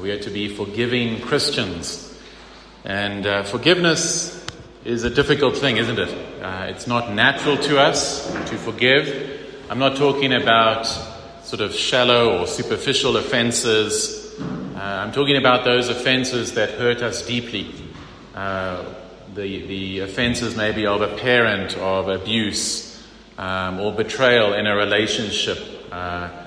We are to be forgiving Christians. And uh, forgiveness is a difficult thing, isn't it? Uh, it's not natural to us to forgive. I'm not talking about sort of shallow or superficial offenses. Uh, I'm talking about those offenses that hurt us deeply. Uh, the, the offenses maybe of a parent, of abuse, um, or betrayal in a relationship. Uh,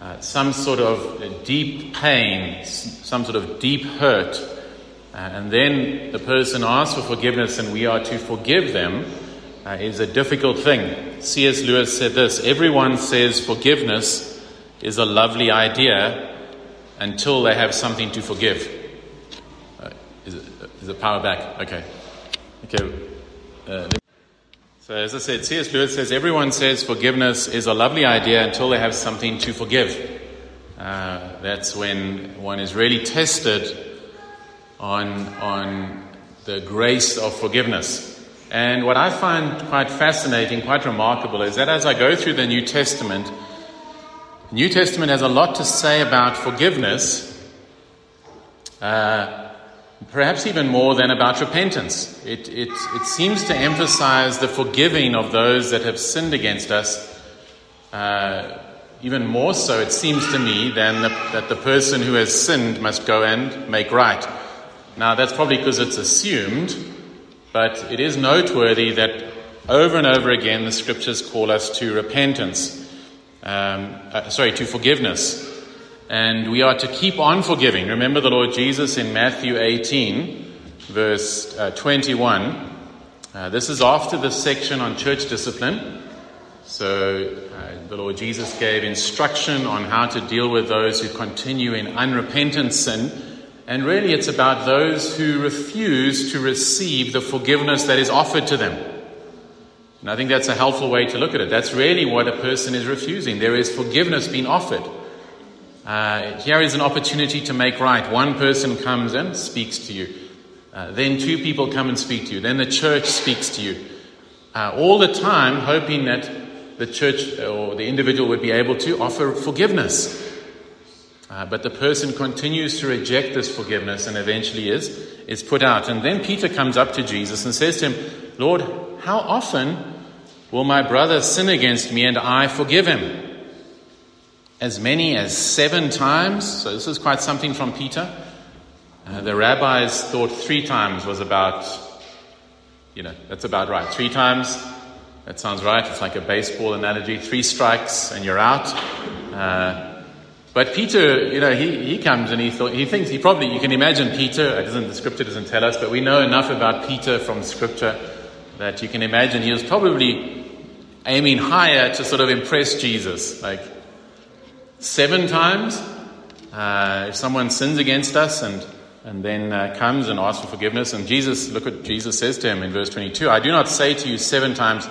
uh, some sort of deep pain, some sort of deep hurt, uh, and then the person asks for forgiveness and we are to forgive them, uh, is a difficult thing. C.S. Lewis said this Everyone says forgiveness is a lovely idea until they have something to forgive. Uh, is, it, is it power back? Okay. Okay. Uh, so, as I said, C.S. Lewis says everyone says forgiveness is a lovely idea until they have something to forgive. Uh, that's when one is really tested on, on the grace of forgiveness. And what I find quite fascinating, quite remarkable, is that as I go through the New Testament, the New Testament has a lot to say about forgiveness, uh, perhaps even more than about repentance. It, it, it seems to emphasize the forgiving of those that have sinned against us. Uh, even more so, it seems to me, than the, that the person who has sinned must go and make right. Now, that's probably because it's assumed, but it is noteworthy that over and over again the scriptures call us to repentance, um, uh, sorry, to forgiveness. And we are to keep on forgiving. Remember the Lord Jesus in Matthew 18, verse uh, 21. Uh, this is after the section on church discipline. So uh, the Lord Jesus gave instruction on how to deal with those who continue in unrepentant sin. And really, it's about those who refuse to receive the forgiveness that is offered to them. And I think that's a helpful way to look at it. That's really what a person is refusing. There is forgiveness being offered. Uh, here is an opportunity to make right. One person comes and speaks to you. Uh, then two people come and speak to you. Then the church speaks to you. Uh, all the time, hoping that the church or the individual would be able to offer forgiveness. Uh, but the person continues to reject this forgiveness and eventually is, is put out. And then Peter comes up to Jesus and says to him, Lord, how often will my brother sin against me and I forgive him? As many as seven times. So this is quite something from Peter. Uh, the rabbis thought three times was about, you know, that's about right. Three times, that sounds right. It's like a baseball analogy. Three strikes and you're out. Uh, but Peter, you know, he, he comes and he thought he thinks he probably you can imagine Peter. It doesn't the scripture doesn't tell us, but we know enough about Peter from scripture that you can imagine he was probably aiming higher to sort of impress Jesus, like seven times. Uh, if someone sins against us and and then uh, comes and asks for forgiveness, and Jesus, look what Jesus says to him in verse 22: "I do not say to you seven times."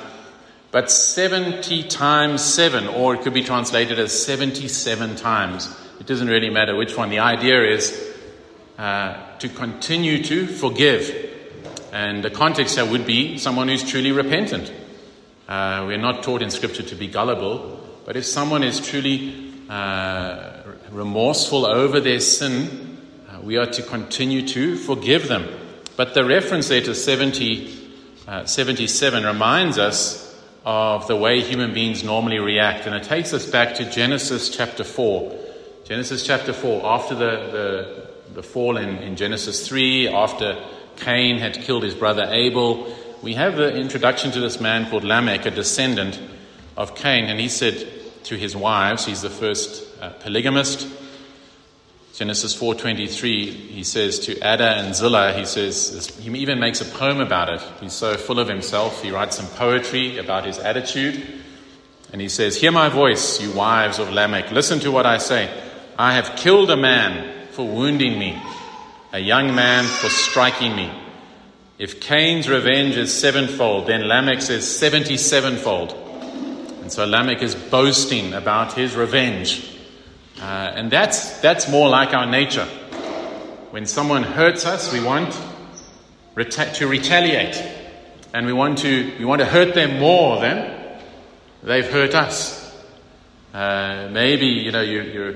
but 70 times 7, or it could be translated as 77 times. It doesn't really matter which one. The idea is uh, to continue to forgive. And the context here would be someone who's truly repentant. Uh, we're not taught in Scripture to be gullible, but if someone is truly uh, remorseful over their sin, uh, we are to continue to forgive them. But the reference there to 70, uh, 77 reminds us of the way human beings normally react. And it takes us back to Genesis chapter 4. Genesis chapter 4, after the, the, the fall in, in Genesis 3, after Cain had killed his brother Abel, we have the introduction to this man called Lamech, a descendant of Cain, and he said to his wives, he's the first uh, polygamist. Genesis 4:23, he says to Adah and Zillah, he says he even makes a poem about it. He's so full of himself. He writes some poetry about his attitude, and he says, "Hear my voice, you wives of Lamech. Listen to what I say. I have killed a man for wounding me, a young man for striking me. If Cain's revenge is sevenfold, then Lamech's is seventy-sevenfold." And so Lamech is boasting about his revenge. Uh, and that's, that's more like our nature. When someone hurts us, we want reta- to retaliate. And we want to, we want to hurt them more than they've hurt us. Uh, maybe, you know, you, you're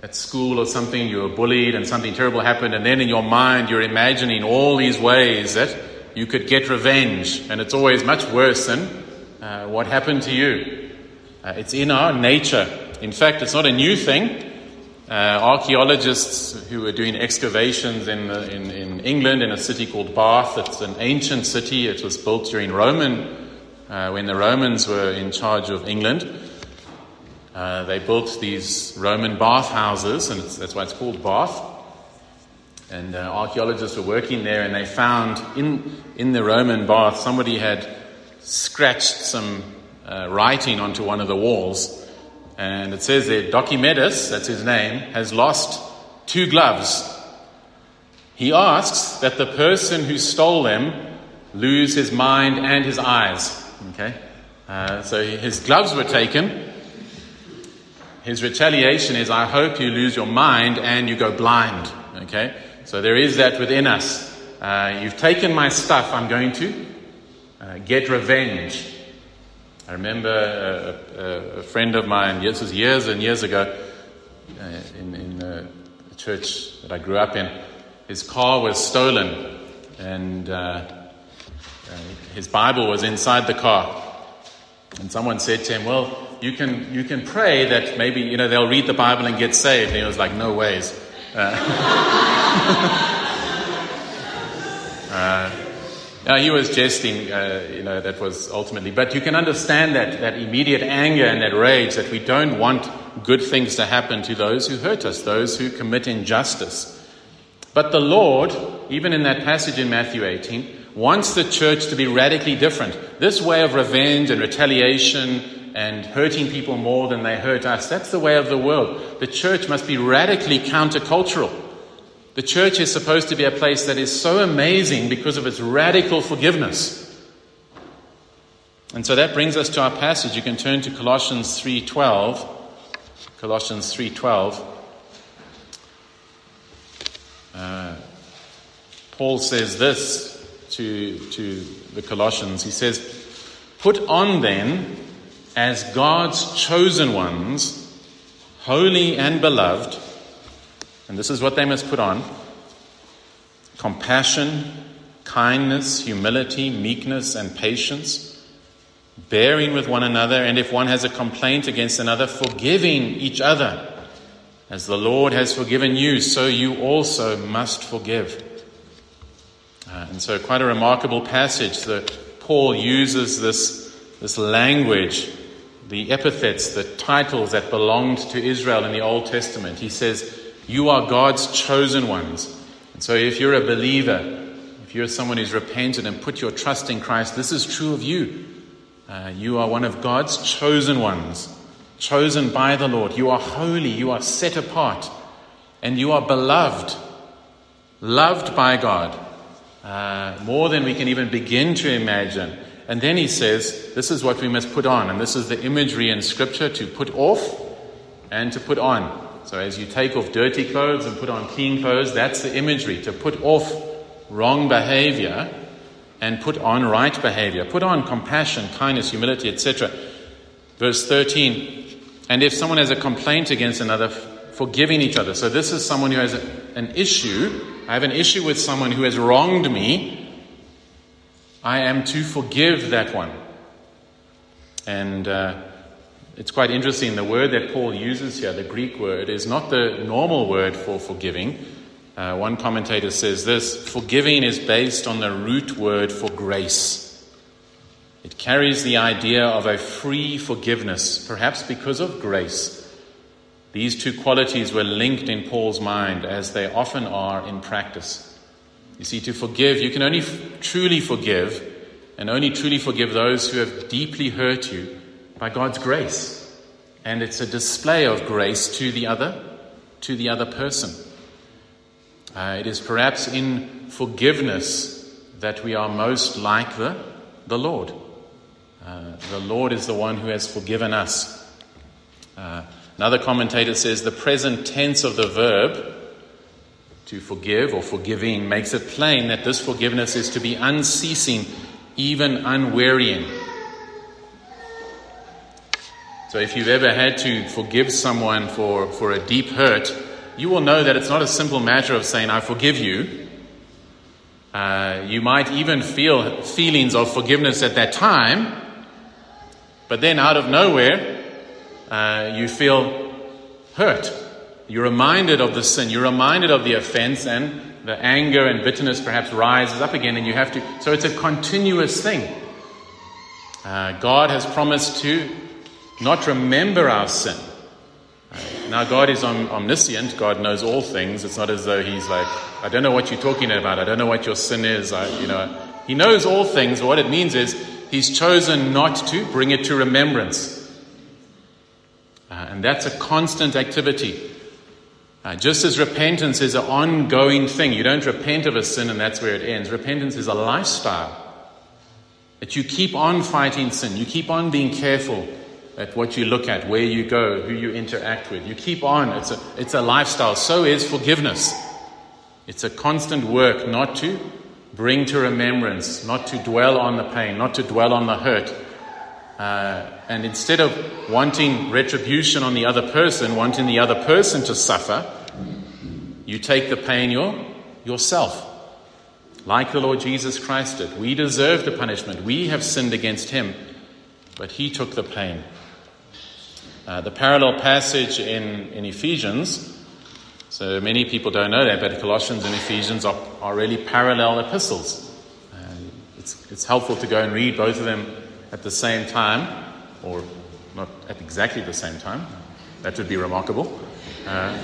at school or something, you were bullied and something terrible happened, and then in your mind you're imagining all these ways that you could get revenge. And it's always much worse than uh, what happened to you. Uh, it's in our nature in fact, it's not a new thing. Uh, archaeologists who were doing excavations in, in, in, England in a city called Bath, it's an ancient city. It was built during Roman, uh, when the Romans were in charge of England. Uh, they built these Roman bath houses, and that's why it's called Bath. And uh, archaeologists were working there, and they found in, in the Roman bath somebody had scratched some uh, writing onto one of the walls. And it says there, Dochimedus, that's his name, has lost two gloves. He asks that the person who stole them lose his mind and his eyes. Okay? Uh, so his gloves were taken. His retaliation is, I hope you lose your mind and you go blind. Okay? So there is that within us. Uh, you've taken my stuff, I'm going to uh, get revenge. I remember a, a, a friend of mine, this was years and years ago, uh, in, in uh, the church that I grew up in. His car was stolen, and uh, uh, his Bible was inside the car. And someone said to him, "Well, you can you can pray that maybe you know they'll read the Bible and get saved." And he was like, "No ways." now, he was jesting, uh, you know, that was ultimately. But you can understand that, that immediate anger and that rage that we don't want good things to happen to those who hurt us, those who commit injustice. But the Lord, even in that passage in Matthew 18, wants the church to be radically different. This way of revenge and retaliation and hurting people more than they hurt us, that's the way of the world. The church must be radically countercultural. The church is supposed to be a place that is so amazing because of its radical forgiveness. And so that brings us to our passage. You can turn to Colossians 3:12. Colossians 3:12. Uh, Paul says this to, to the Colossians. He says, Put on then, as God's chosen ones, holy and beloved, and this is what they must put on compassion, kindness, humility, meekness, and patience, bearing with one another, and if one has a complaint against another, forgiving each other. As the Lord has forgiven you, so you also must forgive. Uh, and so, quite a remarkable passage that Paul uses this, this language, the epithets, the titles that belonged to Israel in the Old Testament. He says, you are God's chosen ones. And so if you're a believer, if you're someone who's repented and put your trust in Christ, this is true of you. Uh, you are one of God's chosen ones, chosen by the Lord. You are holy, you are set apart, and you are beloved, loved by God, uh, more than we can even begin to imagine. And then he says, This is what we must put on. And this is the imagery in Scripture to put off and to put on. So as you take off dirty clothes and put on clean clothes, that's the imagery to put off wrong behavior and put on right behavior. Put on compassion, kindness, humility, etc. Verse 13. And if someone has a complaint against another, forgiving each other. So this is someone who has an issue. I have an issue with someone who has wronged me. I am to forgive that one. And uh, it's quite interesting. The word that Paul uses here, the Greek word, is not the normal word for forgiving. Uh, one commentator says this forgiving is based on the root word for grace. It carries the idea of a free forgiveness, perhaps because of grace. These two qualities were linked in Paul's mind, as they often are in practice. You see, to forgive, you can only f- truly forgive and only truly forgive those who have deeply hurt you by God's grace. And it's a display of grace to the other, to the other person. Uh, it is perhaps in forgiveness that we are most like the, the Lord. Uh, the Lord is the one who has forgiven us. Uh, another commentator says the present tense of the verb to forgive or forgiving makes it plain that this forgiveness is to be unceasing, even unwearying. So if you've ever had to forgive someone for, for a deep hurt, you will know that it's not a simple matter of saying, I forgive you. Uh, you might even feel feelings of forgiveness at that time, but then out of nowhere, uh, you feel hurt. You're reminded of the sin, you're reminded of the offense, and the anger and bitterness perhaps rises up again, and you have to. So it's a continuous thing. Uh, God has promised to not remember our sin. Now, God is om- omniscient. God knows all things. It's not as though He's like, I don't know what you're talking about. I don't know what your sin is. I, you know, He knows all things. What it means is He's chosen not to bring it to remembrance. Uh, and that's a constant activity. Uh, just as repentance is an ongoing thing, you don't repent of a sin and that's where it ends. Repentance is a lifestyle. That you keep on fighting sin, you keep on being careful at what you look at, where you go, who you interact with. You keep on. It's a, it's a lifestyle. So is forgiveness. It's a constant work not to bring to remembrance, not to dwell on the pain, not to dwell on the hurt. Uh, and instead of wanting retribution on the other person, wanting the other person to suffer, you take the pain your, yourself. Like the Lord Jesus Christ did. We deserve the punishment. We have sinned against him, but he took the pain. Uh, the parallel passage in, in Ephesians, so many people don't know that, but Colossians and Ephesians are, are really parallel epistles. Uh, it's, it's helpful to go and read both of them at the same time, or not at exactly the same time. That would be remarkable. Uh,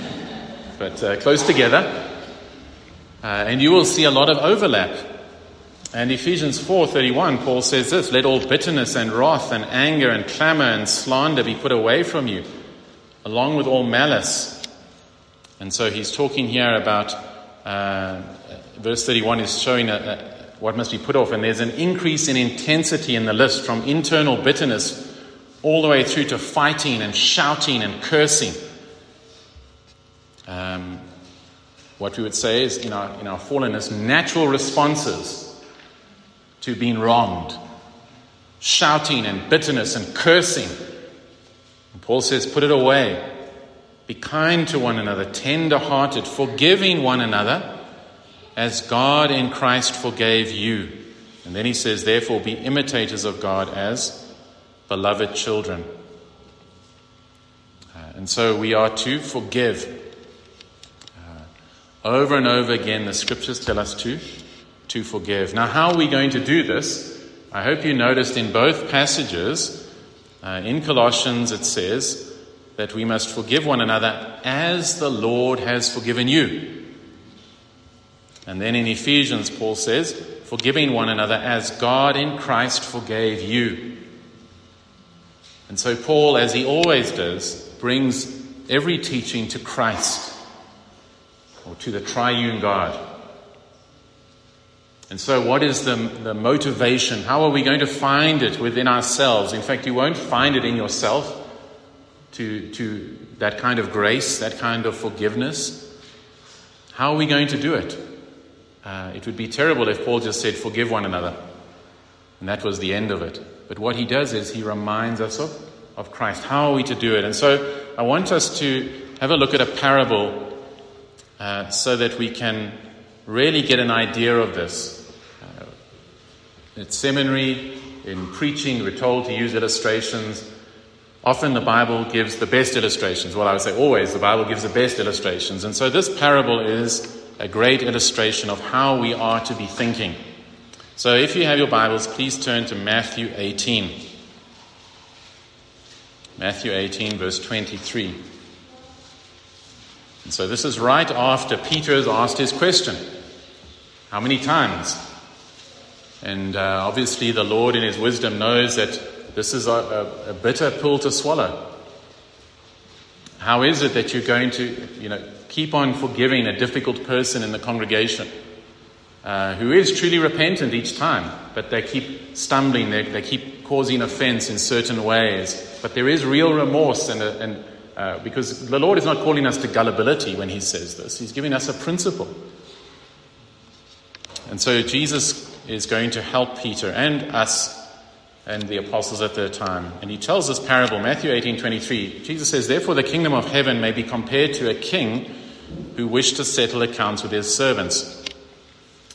but uh, close together. Uh, and you will see a lot of overlap and Ephesians 4:31 Paul says this, let all bitterness and wrath and anger and clamor and slander be put away from you, along with all malice. And so he's talking here about uh, verse 31 is showing a, a, what must be put off, and there's an increase in intensity in the list from internal bitterness all the way through to fighting and shouting and cursing. Um, what we would say is in our, in our fallenness, natural responses to being wronged, shouting and bitterness and cursing. And Paul says, put it away. Be kind to one another, tender hearted, forgiving one another as God in Christ forgave you. And then he says, therefore, be imitators of God as beloved children. Uh, and so we are to forgive. Uh, over and over again, the scriptures tell us to to forgive. Now, how are we going to do this? I hope you noticed in both passages, uh, in Colossians, it says that we must forgive one another as the Lord has forgiven you. And then in Ephesians, Paul says, forgiving one another as God in Christ forgave you. And so, Paul, as he always does, brings every teaching to Christ or to the triune God. And so, what is the, the motivation? How are we going to find it within ourselves? In fact, you won't find it in yourself to, to that kind of grace, that kind of forgiveness. How are we going to do it? Uh, it would be terrible if Paul just said, Forgive one another. And that was the end of it. But what he does is he reminds us of, of Christ. How are we to do it? And so, I want us to have a look at a parable uh, so that we can really get an idea of this. At seminary, in preaching, we're told to use illustrations. Often the Bible gives the best illustrations. Well, I would say always the Bible gives the best illustrations. And so this parable is a great illustration of how we are to be thinking. So if you have your Bibles, please turn to Matthew 18. Matthew 18, verse 23. And so this is right after Peter has asked his question How many times? And uh, obviously, the Lord, in his wisdom, knows that this is a, a, a bitter pill to swallow. How is it that you're going to, you know, keep on forgiving a difficult person in the congregation uh, who is truly repentant each time, but they keep stumbling, they, they keep causing offense in certain ways. But there is real remorse, and, and uh, because the Lord is not calling us to gullibility when He says this, He's giving us a principle. And so Jesus is going to help Peter and us and the apostles at their time. And he tells this parable, Matthew 18 23. Jesus says, Therefore, the kingdom of heaven may be compared to a king who wished to settle accounts with his servants.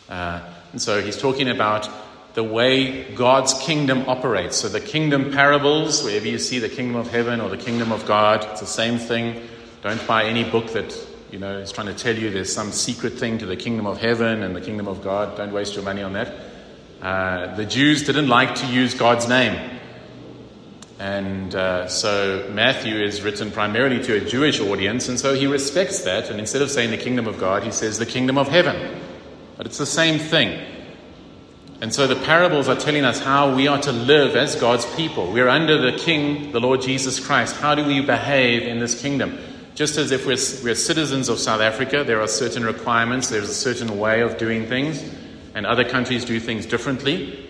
Uh, and so he's talking about the way God's kingdom operates. So the kingdom parables, wherever you see the kingdom of heaven or the kingdom of God, it's the same thing. Don't buy any book that you know is trying to tell you there's some secret thing to the kingdom of heaven and the kingdom of God. Don't waste your money on that. Uh, the Jews didn't like to use God's name. And uh, so Matthew is written primarily to a Jewish audience, and so he respects that. And instead of saying the kingdom of God, he says the kingdom of heaven. But it's the same thing. And so the parables are telling us how we are to live as God's people. We're under the King, the Lord Jesus Christ. How do we behave in this kingdom? Just as if we're, we're citizens of South Africa, there are certain requirements, there's a certain way of doing things and other countries do things differently,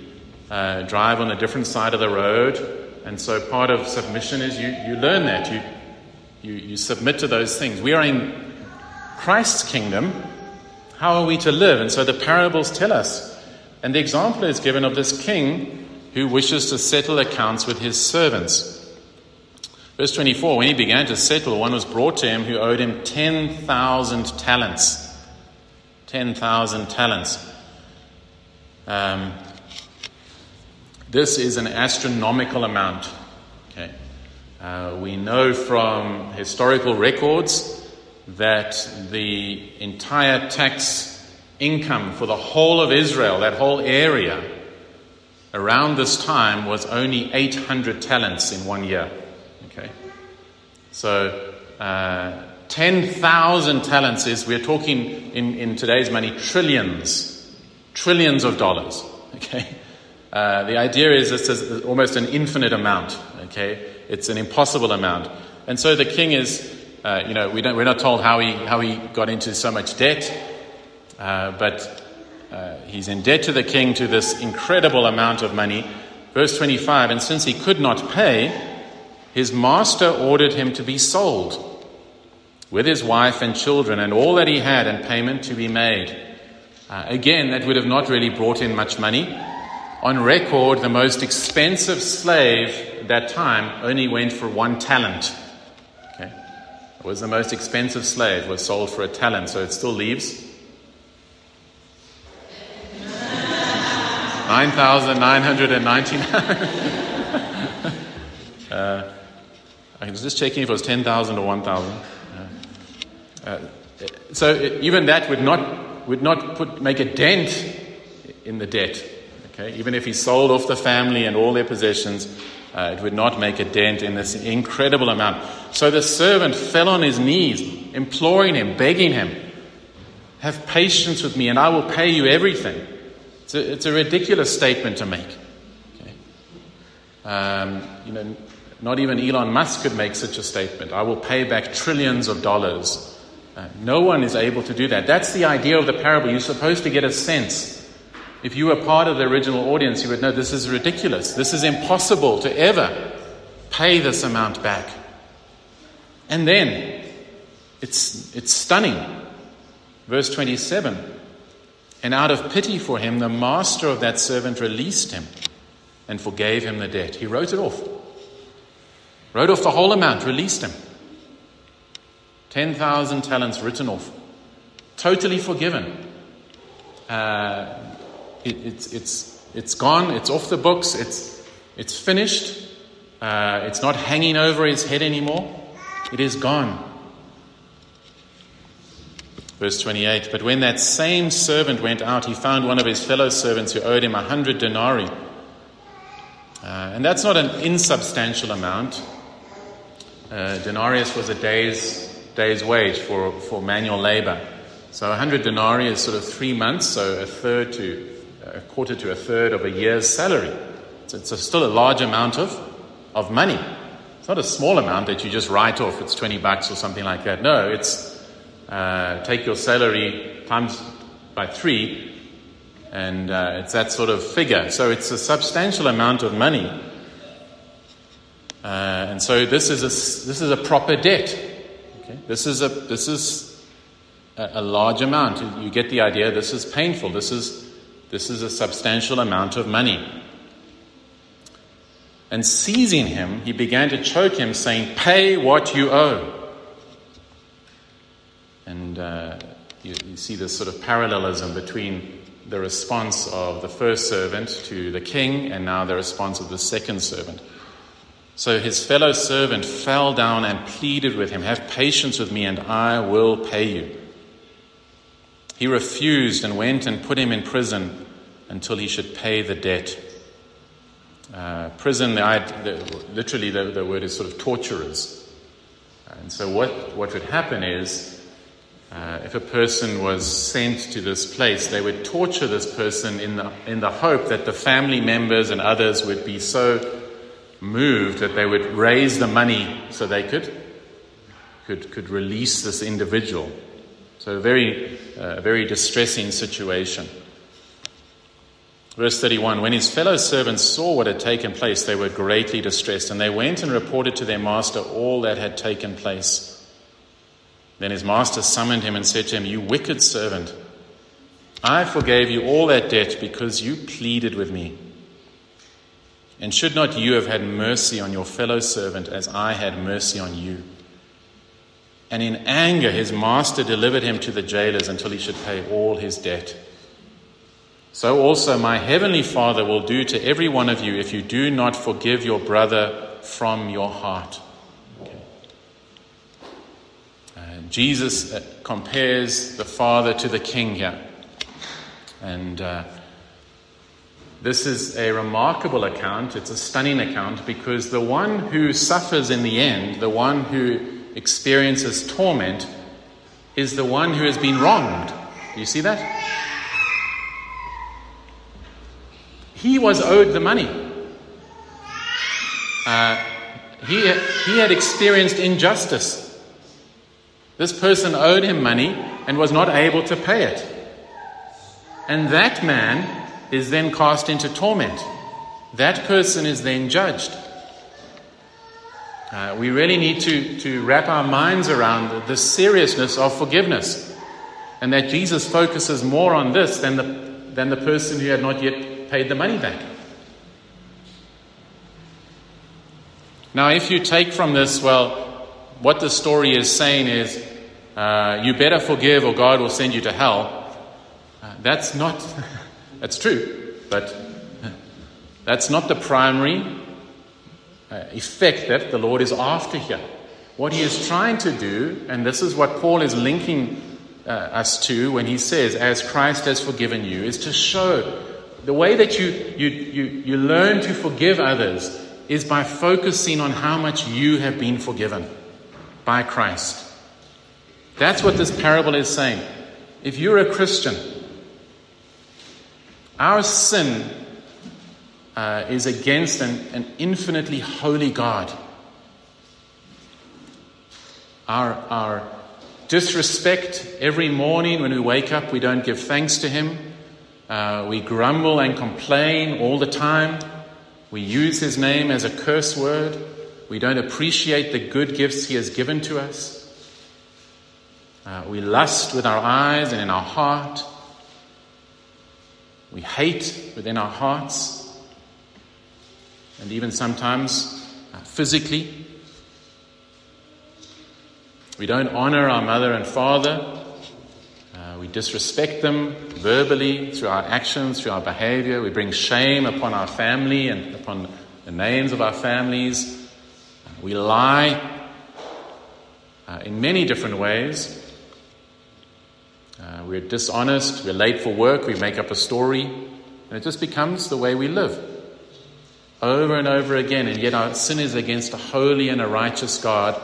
uh, drive on a different side of the road. And so part of submission is you, you learn that. You, you, you submit to those things. We are in Christ's kingdom. How are we to live? And so the parables tell us. And the example is given of this king who wishes to settle accounts with his servants. Verse 24 When he began to settle, one was brought to him who owed him 10,000 talents. 10,000 talents. Um, this is an astronomical amount. Okay. Uh, we know from historical records that the entire tax income for the whole of Israel, that whole area, around this time was only 800 talents in one year. So, uh, 10,000 talents is, we're talking in, in today's money, trillions trillions of dollars. Okay, uh, the idea is this is almost an infinite amount. Okay, it's an impossible amount, and so the king is, uh, you know, we don't, we're not told how he how he got into so much debt, uh, but uh, he's in debt to the king to this incredible amount of money. Verse 25, and since he could not pay, his master ordered him to be sold with his wife and children and all that he had and payment to be made. Uh, again, that would have not really brought in much money. On record, the most expensive slave at that time only went for one talent. Okay? It was the most expensive slave, was sold for a talent, so it still leaves 9,999. uh, I was just checking if it was 10,000 or 1,000. Uh, uh, so even that would not would not put, make a dent in the debt. Okay? Even if he sold off the family and all their possessions, uh, it would not make a dent in this incredible amount. So the servant fell on his knees, imploring him, begging him, Have patience with me, and I will pay you everything. It's a, it's a ridiculous statement to make. Um, you know, not even Elon Musk could make such a statement. I will pay back trillions of dollars uh, no one is able to do that. That's the idea of the parable. You're supposed to get a sense. If you were part of the original audience, you would know this is ridiculous. This is impossible to ever pay this amount back. And then, it's, it's stunning. Verse 27 And out of pity for him, the master of that servant released him and forgave him the debt. He wrote it off. Wrote off the whole amount, released him. 10,000 talents written off, totally forgiven. Uh, it, it's, it's, it's gone, it's off the books, it's, it's finished, uh, it's not hanging over his head anymore, it is gone. Verse 28 But when that same servant went out, he found one of his fellow servants who owed him a hundred denarii. Uh, and that's not an insubstantial amount. Uh, denarius was a day's, day's wage for, for manual labor. So 100 denarii is sort of three months, so a third to a quarter to a third of a year's salary. So it's a, still a large amount of, of money. It's not a small amount that you just write off, it's 20 bucks or something like that. No, it's uh, take your salary times by three, and uh, it's that sort of figure. So it's a substantial amount of money. Uh, and so this is a, this is a proper debt. Okay? This is a this is a, a large amount. You get the idea. This is painful. This is this is a substantial amount of money. And seizing him, he began to choke him, saying, "Pay what you owe." And uh, you, you see this sort of parallelism between the response of the first servant to the king and now the response of the second servant. So his fellow servant fell down and pleaded with him, Have patience with me, and I will pay you. He refused and went and put him in prison until he should pay the debt. Uh, prison, the, the, literally, the, the, word is sort of torturers. And so, what, what would happen is uh, if a person was sent to this place, they would torture this person in the, in the hope that the family members and others would be so moved that they would raise the money so they could, could, could release this individual. So, a very, uh, very distressing situation. Verse 31 When his fellow servants saw what had taken place, they were greatly distressed, and they went and reported to their master all that had taken place. Then his master summoned him and said to him, You wicked servant, I forgave you all that debt because you pleaded with me. And should not you have had mercy on your fellow servant as I had mercy on you? And in anger, his master delivered him to the jailers until he should pay all his debt. So also my heavenly Father will do to every one of you if you do not forgive your brother from your heart. Jesus uh, compares the Father to the King here. And uh, this is a remarkable account. It's a stunning account because the one who suffers in the end, the one who experiences torment, is the one who has been wronged. Do you see that? He was owed the money. Uh, he, he had experienced injustice. This person owed him money and was not able to pay it. And that man is then cast into torment. That person is then judged. Uh, we really need to, to wrap our minds around the, the seriousness of forgiveness and that Jesus focuses more on this than the, than the person who had not yet paid the money back. Now, if you take from this, well, what the story is saying is uh, you better forgive or God will send you to hell. Uh, that's not, that's true, but that's not the primary uh, effect that the Lord is after here. What he is trying to do, and this is what Paul is linking uh, us to when he says, as Christ has forgiven you, is to show the way that you, you, you, you learn to forgive others is by focusing on how much you have been forgiven by Christ. That's what this parable is saying. If you're a Christian, our sin uh, is against an, an infinitely holy God. Our, our disrespect every morning when we wake up, we don't give thanks to Him. Uh, we grumble and complain all the time. We use His name as a curse word. We don't appreciate the good gifts He has given to us. Uh, we lust with our eyes and in our heart. We hate within our hearts. And even sometimes uh, physically. We don't honor our mother and father. Uh, we disrespect them verbally through our actions, through our behavior. We bring shame upon our family and upon the names of our families. We lie uh, in many different ways. Uh, we're dishonest, we're late for work, we make up a story, and it just becomes the way we live. Over and over again, and yet our sin is against a holy and a righteous God,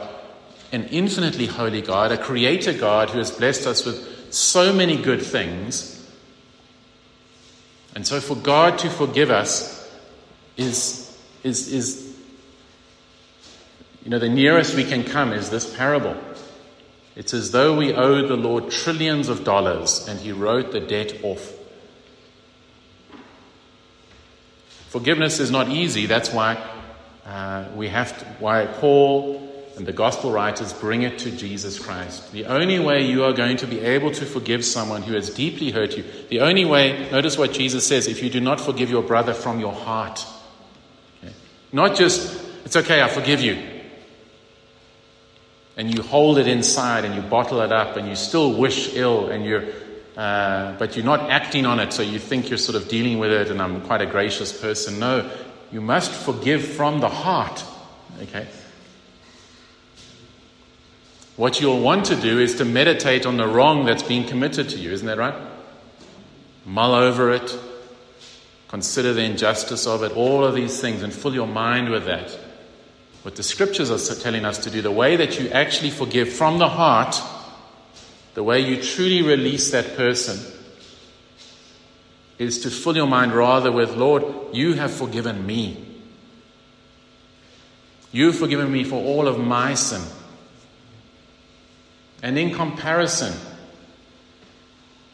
an infinitely holy God, a creator God who has blessed us with so many good things. And so for God to forgive us is, is, is you know, the nearest we can come is this parable. It's as though we owed the Lord trillions of dollars and he wrote the debt off. Forgiveness is not easy. That's why uh, we have to, why Paul and the gospel writers bring it to Jesus Christ. The only way you are going to be able to forgive someone who has deeply hurt you, the only way, notice what Jesus says, if you do not forgive your brother from your heart. Okay? Not just, it's okay, I forgive you and you hold it inside and you bottle it up and you still wish ill and you're uh, but you're not acting on it so you think you're sort of dealing with it and i'm quite a gracious person. No you must forgive from the heart okay? What you'll want to do is to meditate on the wrong that's been committed to you isn't that right? Mull over it consider the injustice of it all of these things and fill your mind with that what the scriptures are telling us to do, the way that you actually forgive from the heart, the way you truly release that person, is to fill your mind rather with, Lord, you have forgiven me. You've forgiven me for all of my sin. And in comparison,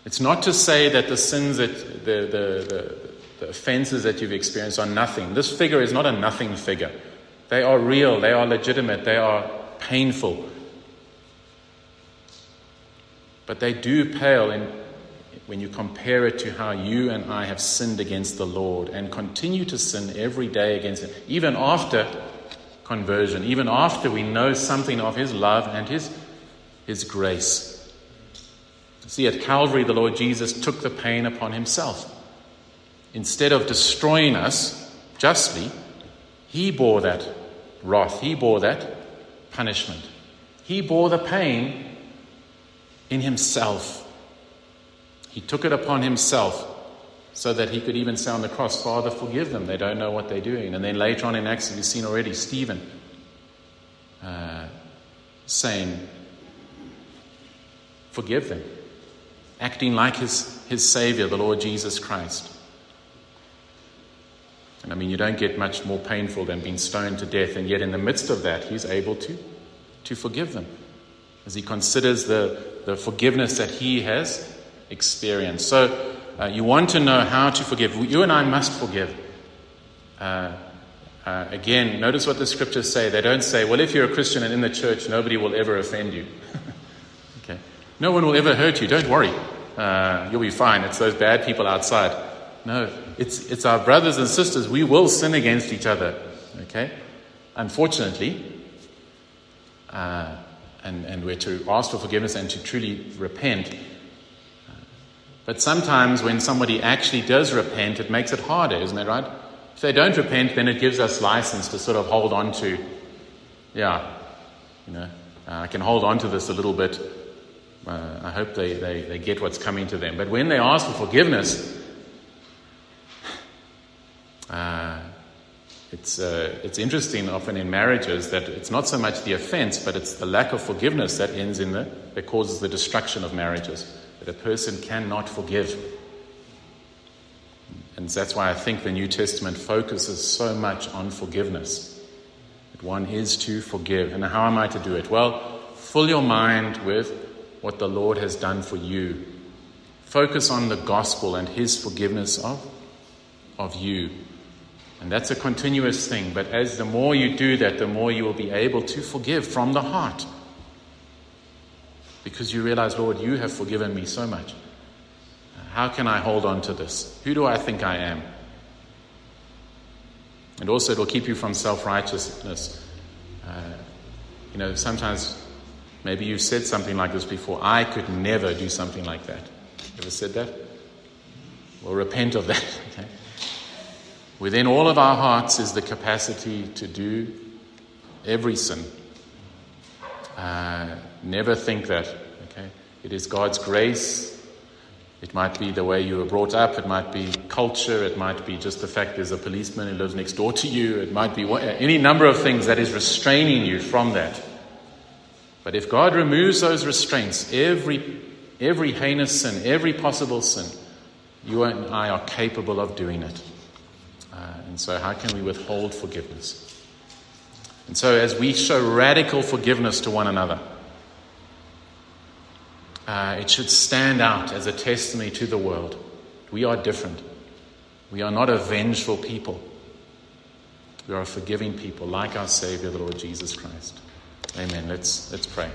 it's not to say that the sins that the, the, the, the offenses that you've experienced are nothing. This figure is not a nothing figure. They are real, they are legitimate, they are painful. But they do pale in, when you compare it to how you and I have sinned against the Lord and continue to sin every day against Him, even after conversion, even after we know something of His love and His, His grace. See, at Calvary, the Lord Jesus took the pain upon Himself. Instead of destroying us justly, he bore that wrath, he bore that punishment. He bore the pain in himself. He took it upon himself so that he could even say on the cross, Father, forgive them. They don't know what they're doing. And then later on in Acts, we've seen already Stephen uh, saying, Forgive them, acting like his, his Savior, the Lord Jesus Christ. And I mean, you don't get much more painful than being stoned to death, and yet in the midst of that, he's able to, to forgive them as he considers the, the forgiveness that he has experienced. So, uh, you want to know how to forgive. You and I must forgive. Uh, uh, again, notice what the scriptures say. They don't say, well, if you're a Christian and in the church, nobody will ever offend you. okay? No one will ever hurt you. Don't worry. Uh, you'll be fine. It's those bad people outside. No, it's, it's our brothers and sisters. We will sin against each other. Okay? Unfortunately, uh, and, and we're to ask for forgiveness and to truly repent. But sometimes when somebody actually does repent, it makes it harder, isn't it right? If they don't repent, then it gives us license to sort of hold on to, yeah, you know, uh, I can hold on to this a little bit. Uh, I hope they, they, they get what's coming to them. But when they ask for forgiveness, it's, uh, it's interesting often in marriages that it's not so much the offense, but it's the lack of forgiveness that ends in the, that causes the destruction of marriages. That a person cannot forgive. And that's why I think the New Testament focuses so much on forgiveness. That one is to forgive. And how am I to do it? Well, fill your mind with what the Lord has done for you. Focus on the gospel and his forgiveness of, of you. And that's a continuous thing. But as the more you do that, the more you will be able to forgive from the heart. Because you realize, Lord, you have forgiven me so much. How can I hold on to this? Who do I think I am? And also, it will keep you from self righteousness. Uh, you know, sometimes maybe you've said something like this before I could never do something like that. Ever said that? Well, repent of that. Okay? Within all of our hearts is the capacity to do every sin. Uh, never think that. Okay, it is God's grace It might be the way you were brought up. It might be culture. It might be just the fact there's a policeman who lives next door to you. It might be any number of things that is restraining you from that. But if God removes those restraints, every, every heinous sin, every possible sin, you and I are capable of doing it. And so, how can we withhold forgiveness? And so, as we show radical forgiveness to one another, uh, it should stand out as a testimony to the world. We are different. We are not a vengeful people. We are a forgiving people, like our Savior, the Lord Jesus Christ. Amen. Let's, let's pray.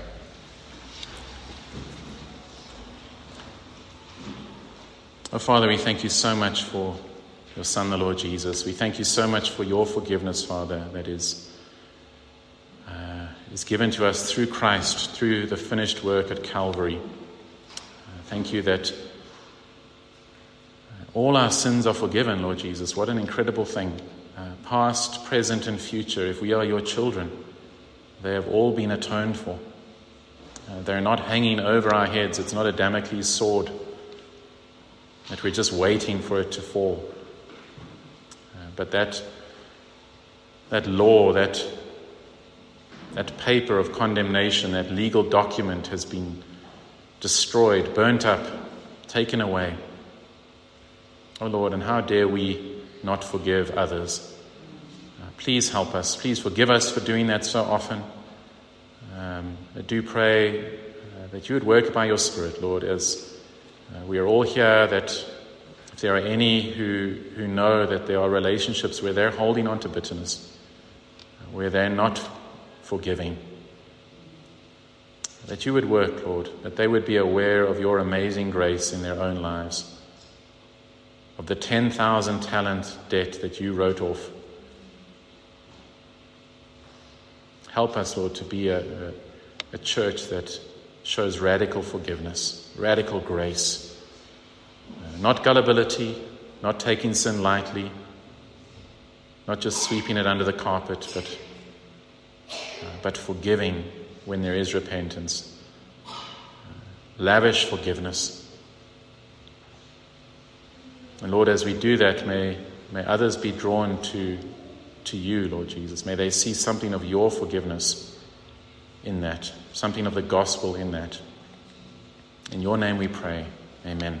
Oh, Father, we thank you so much for your Son, the Lord Jesus. We thank you so much for your forgiveness, Father, that is, uh, is given to us through Christ, through the finished work at Calvary. Uh, thank you that all our sins are forgiven, Lord Jesus. What an incredible thing. Uh, past, present, and future, if we are your children, they have all been atoned for. Uh, they're not hanging over our heads, it's not a Damocles sword that we're just waiting for it to fall. But that, that law, that, that paper of condemnation, that legal document has been destroyed, burnt up, taken away. Oh Lord, and how dare we not forgive others? Uh, please help us. Please forgive us for doing that so often. Um, I do pray uh, that you would work by your Spirit, Lord, as uh, we are all here that there are any who, who know that there are relationships where they're holding on to bitterness, where they're not forgiving, that you would work, Lord, that they would be aware of your amazing grace in their own lives, of the 10,000 talent debt that you wrote off. Help us, Lord, to be a, a, a church that shows radical forgiveness, radical grace. Not gullibility, not taking sin lightly, not just sweeping it under the carpet, but, uh, but forgiving when there is repentance. Uh, lavish forgiveness. And Lord, as we do that, may, may others be drawn to, to you, Lord Jesus. May they see something of your forgiveness in that, something of the gospel in that. In your name we pray. Amen.